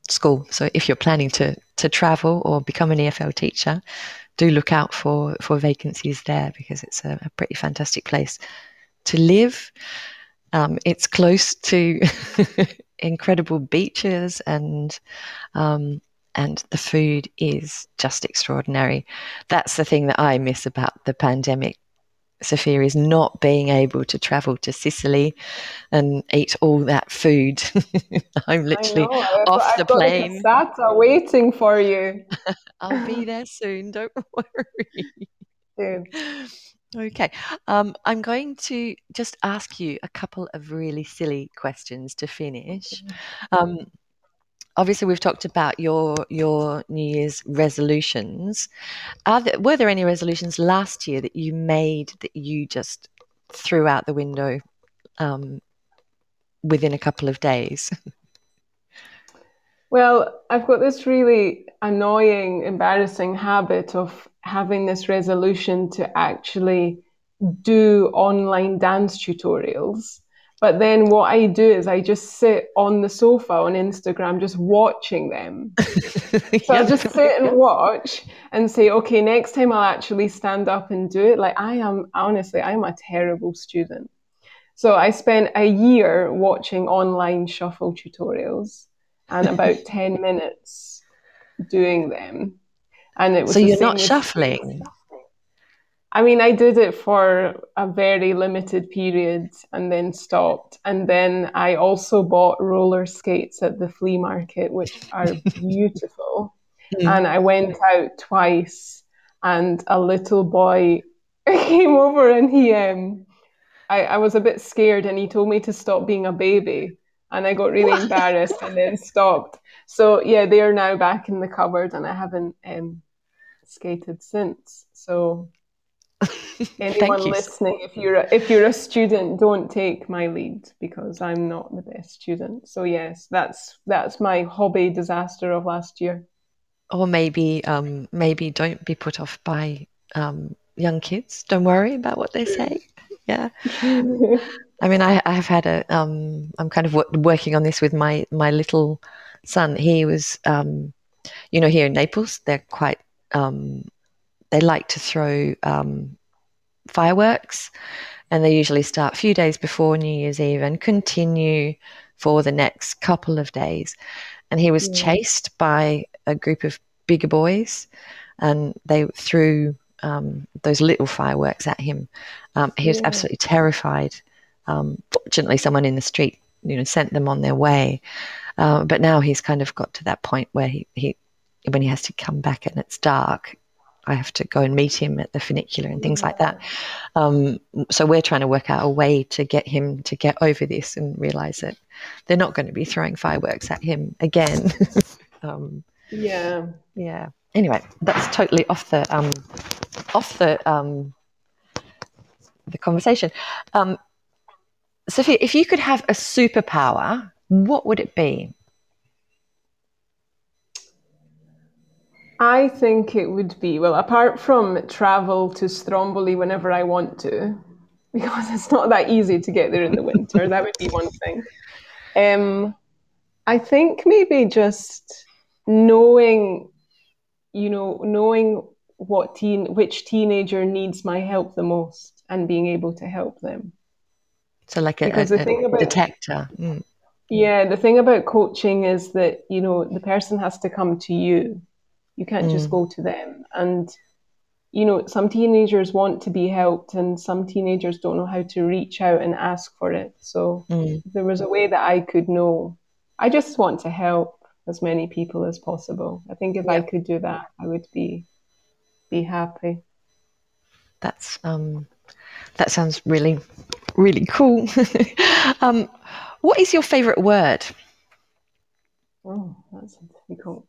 school. So if you're planning to to travel or become an EFL teacher, do look out for for vacancies there because it's a, a pretty fantastic place to live. Um, it's close to incredible beaches and um, and the food is just extraordinary. That's the thing that I miss about the pandemic. Sophia is not being able to travel to Sicily and eat all that food. I'm literally off I've, the I've plane. That's waiting for you. I'll be there soon. Don't worry. Dude. Okay. Um, I'm going to just ask you a couple of really silly questions to finish. Um, obviously we've talked about your your New Year's resolutions. There, were there any resolutions last year that you made that you just threw out the window um, within a couple of days? Well, I've got this really annoying, embarrassing habit of having this resolution to actually do online dance tutorials. But then what I do is I just sit on the sofa on Instagram just watching them. so I'll just sit and watch and say, okay, next time I'll actually stand up and do it. Like I am, honestly, I'm a terrible student. So I spent a year watching online shuffle tutorials and about 10 minutes doing them. And it was so you're not shuffling. I mean, I did it for a very limited period and then stopped. And then I also bought roller skates at the flea market, which are beautiful. Mm. And I went out twice, and a little boy came over and he, um, I, I was a bit scared, and he told me to stop being a baby. And I got really embarrassed and then stopped. So, yeah, they are now back in the cupboard, and I haven't um, skated since. So, anyone listening if you're a, if you're a student don't take my lead because i'm not the best student. So yes that's that's my hobby disaster of last year. Or maybe um, maybe don't be put off by um, young kids. Don't worry about what they say. Yeah. I mean i i've had a um, i'm kind of w- working on this with my my little son. He was um, you know here in naples. They're quite um, they like to throw um, fireworks, and they usually start a few days before New Year's Eve and continue for the next couple of days. And he was yeah. chased by a group of bigger boys, and they threw um, those little fireworks at him. Um, he was yeah. absolutely terrified. Um, fortunately, someone in the street, you know, sent them on their way. Uh, but now he's kind of got to that point where he, he, when he has to come back and it's dark, I have to go and meet him at the funicular and things like that. Um, so we're trying to work out a way to get him to get over this and realize that they're not going to be throwing fireworks at him again. um, yeah, yeah. Anyway, that's totally off the um, off the um, the conversation. Um, Sophia, if you could have a superpower, what would it be? I think it would be, well, apart from travel to Stromboli whenever I want to, because it's not that easy to get there in the winter, that would be one thing. Um, I think maybe just knowing, you know, knowing what teen, which teenager needs my help the most and being able to help them. So, like a, a, a about, detector. Mm. Yeah, the thing about coaching is that, you know, the person has to come to you you can't mm. just go to them. And, you know, some teenagers want to be helped and some teenagers don't know how to reach out and ask for it. So mm. there was a way that I could know. I just want to help as many people as possible. I think if I could do that, I would be be happy. That's um that sounds really really cool. um what is your favorite word? Oh, that's difficult.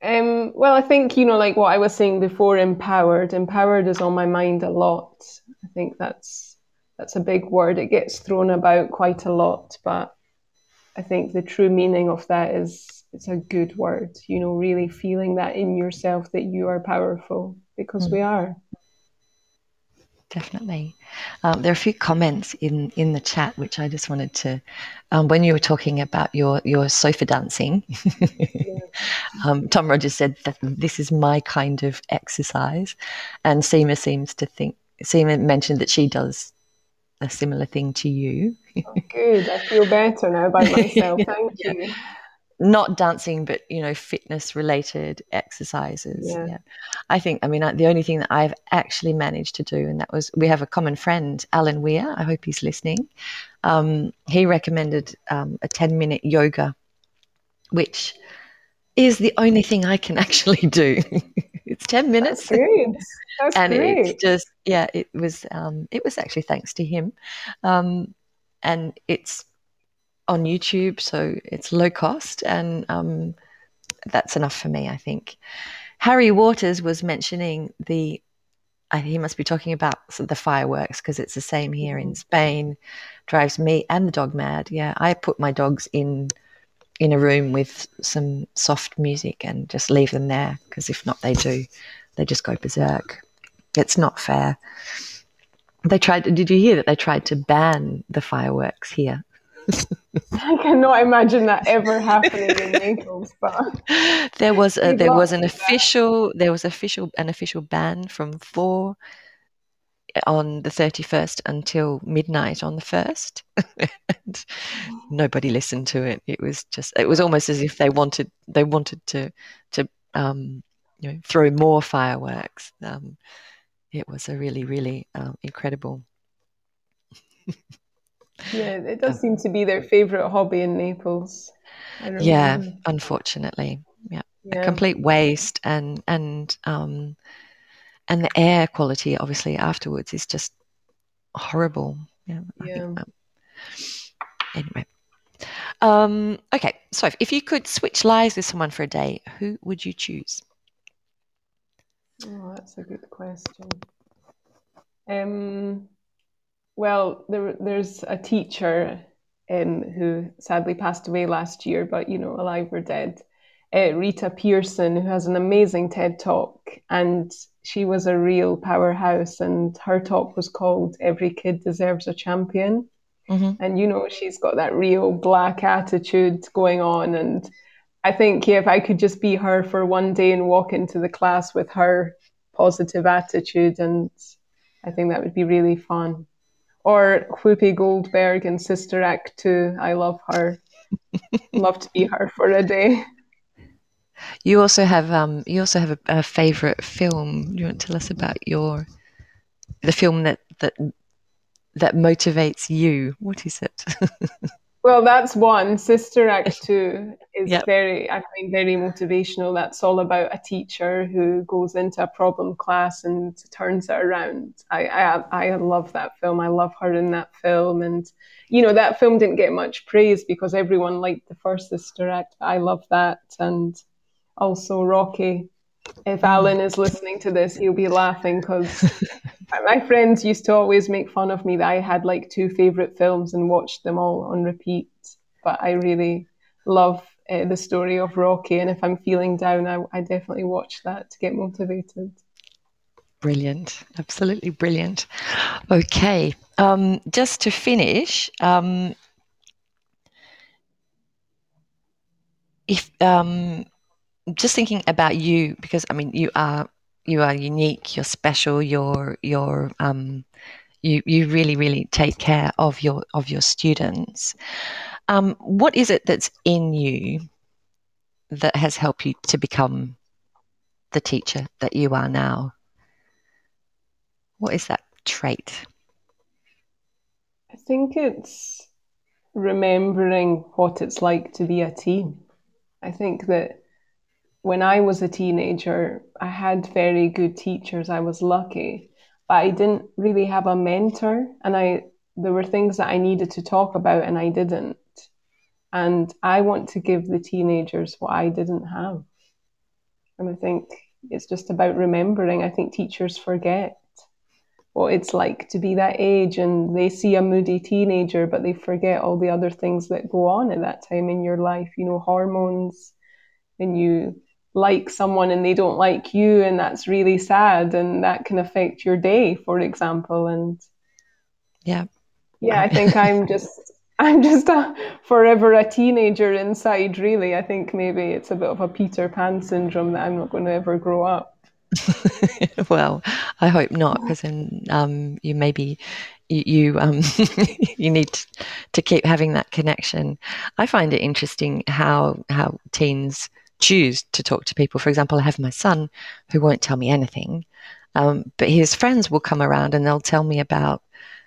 Um, well, I think, you know, like what I was saying before, empowered. Empowered is on my mind a lot. I think that's that's a big word. It gets thrown about quite a lot, but I think the true meaning of that is it's a good word. You know, really feeling that in yourself that you are powerful because mm. we are definitely. Um, there are a few comments in, in the chat which I just wanted to. Um, when you were talking about your your sofa dancing, um, Tom Rogers said that this is my kind of exercise, and Seema seems to think. Seema mentioned that she does a similar thing to you. oh, good. I feel better now about myself. Thank yeah. you not dancing, but you know, fitness related exercises. Yeah. yeah. I think, I mean, the only thing that I've actually managed to do, and that was we have a common friend, Alan Weir. I hope he's listening. Um, he recommended um, a 10 minute yoga, which is the only thing I can actually do. it's 10 minutes. That's great. That's and great. it's just, yeah, it was, um, it was actually thanks to him. Um, and it's on YouTube, so it's low cost, and um, that's enough for me, I think. Harry Waters was mentioning the, uh, he must be talking about the fireworks because it's the same here in Spain. Drives me and the dog mad. Yeah, I put my dogs in in a room with some soft music and just leave them there because if not, they do, they just go berserk. It's not fair. They tried. Did you hear that they tried to ban the fireworks here? I cannot imagine that ever happening in Naples. But there was a, there was an official there was official an official ban from four on the 31st until midnight on the 1st and nobody listened to it. It was just it was almost as if they wanted they wanted to to um, you know throw more fireworks. Um, it was a really really um, incredible yeah, it does seem to be their favorite hobby in Naples. Yeah, know. unfortunately, yeah. yeah. a complete waste, and and um, and the air quality, obviously, afterwards is just horrible. Yeah. yeah. anyway. Um, okay, so if you could switch lives with someone for a day, who would you choose? Oh, that's a good question. Um, well, there, there's a teacher um, who sadly passed away last year, but you know, alive or dead. Uh, Rita Pierson, who has an amazing TED talk, and she was a real powerhouse. And her talk was called "Every Kid Deserves a Champion." Mm-hmm. And you know, she's got that real black attitude going on. And I think, yeah, if I could just be her for one day and walk into the class with her positive attitude, and I think that would be really fun or Whoopi Goldberg in Sister Act 2. I love her. love to be her for a day. You also have um, you also have a, a favorite film. Do you want to tell us about your the film that that that motivates you? What is it? Well, that's one. Sister Act two is yep. very, I find very motivational. That's all about a teacher who goes into a problem class and turns it around. I, I, I love that film. I love her in that film, and you know that film didn't get much praise because everyone liked the first Sister Act. I love that, and also Rocky. If Alan is listening to this, he'll be laughing because my friends used to always make fun of me that I had like two favorite films and watched them all on repeat. But I really love uh, the story of Rocky, and if I'm feeling down, I, I definitely watch that to get motivated. Brilliant, absolutely brilliant. Okay, um, just to finish, um, if um, just thinking about you, because I mean, you are you are unique, you're special, you're you're um, you you really really take care of your of your students. Um, what is it that's in you that has helped you to become the teacher that you are now? What is that trait? I think it's remembering what it's like to be a team. I think that when I was a teenager, I had very good teachers. I was lucky, but I didn't really have a mentor, and I there were things that I needed to talk about, and I didn't. And I want to give the teenagers what I didn't have. And I think it's just about remembering. I think teachers forget what it's like to be that age and they see a moody teenager, but they forget all the other things that go on at that time in your life, you know, hormones, and you like someone and they don't like you and that's really sad and that can affect your day for example and yeah. Yeah i think i'm just i'm just a, forever a teenager inside really. I think maybe it's a bit of a peter pan syndrome that i'm not going to ever grow up. Well i hope not because then um, you maybe you you, um, you need to keep having that connection. I find it interesting how how teens choose to talk to people. For example, I have my son who won't tell me anything, um, but his friends will come around and they'll tell me about,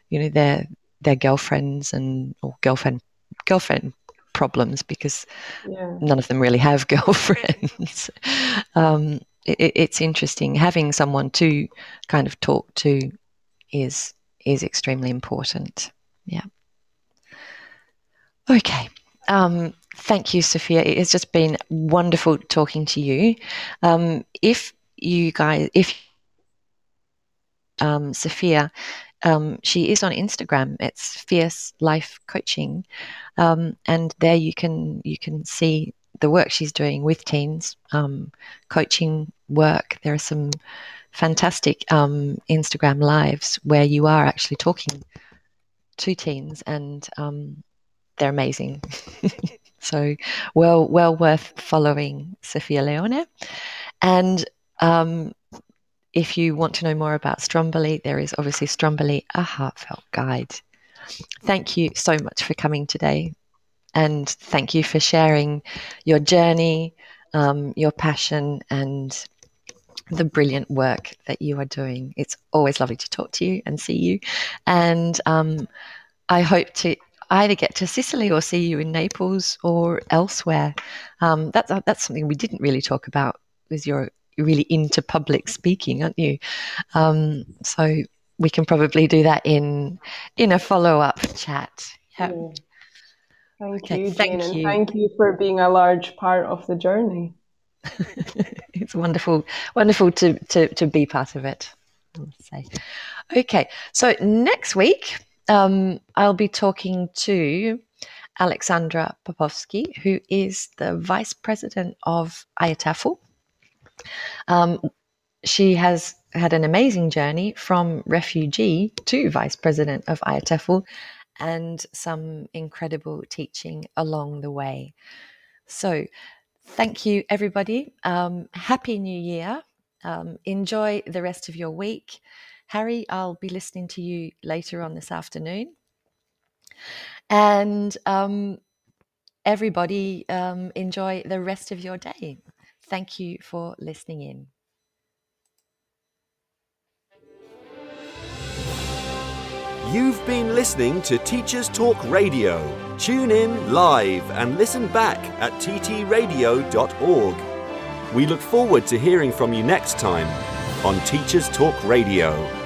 you know, their their girlfriends and or girlfriend girlfriend problems because yeah. none of them really have girlfriends. um, it, it's interesting having someone to kind of talk to is is extremely important. Yeah. Okay. Um, thank you, Sophia. It has just been wonderful talking to you. Um, if you guys, if um, Sophia, um, she is on Instagram. It's Fierce Life Coaching, um, and there you can you can see the work she's doing with teens, um, coaching work. There are some fantastic um, Instagram lives where you are actually talking to teens and they're amazing. so well, well worth following Sophia Leone. And um, if you want to know more about Stromboli, there is obviously Stromboli, a heartfelt guide. Thank you so much for coming today. And thank you for sharing your journey, um, your passion, and the brilliant work that you are doing. It's always lovely to talk to you and see you. And um, I hope to either get to Sicily or see you in Naples or elsewhere. Um, that's that's something we didn't really talk about. Is you're really into public speaking, aren't you? Um, so we can probably do that in in a follow up chat. Yeah. Thank okay, you, Jane, thank and you. thank you for being a large part of the journey. it's wonderful, wonderful to, to, to be part of it. Say, okay. So next week um, I'll be talking to Alexandra Popovsky, who is the vice president of IATEFL. Um, she has had an amazing journey from refugee to vice president of IATEFL and some incredible teaching along the way. So, thank you, everybody. Um, Happy New Year. Um, enjoy the rest of your week. Harry, I'll be listening to you later on this afternoon. And um, everybody, um, enjoy the rest of your day. Thank you for listening in. You've been listening to Teachers Talk Radio. Tune in live and listen back at ttradio.org. We look forward to hearing from you next time on Teachers Talk Radio.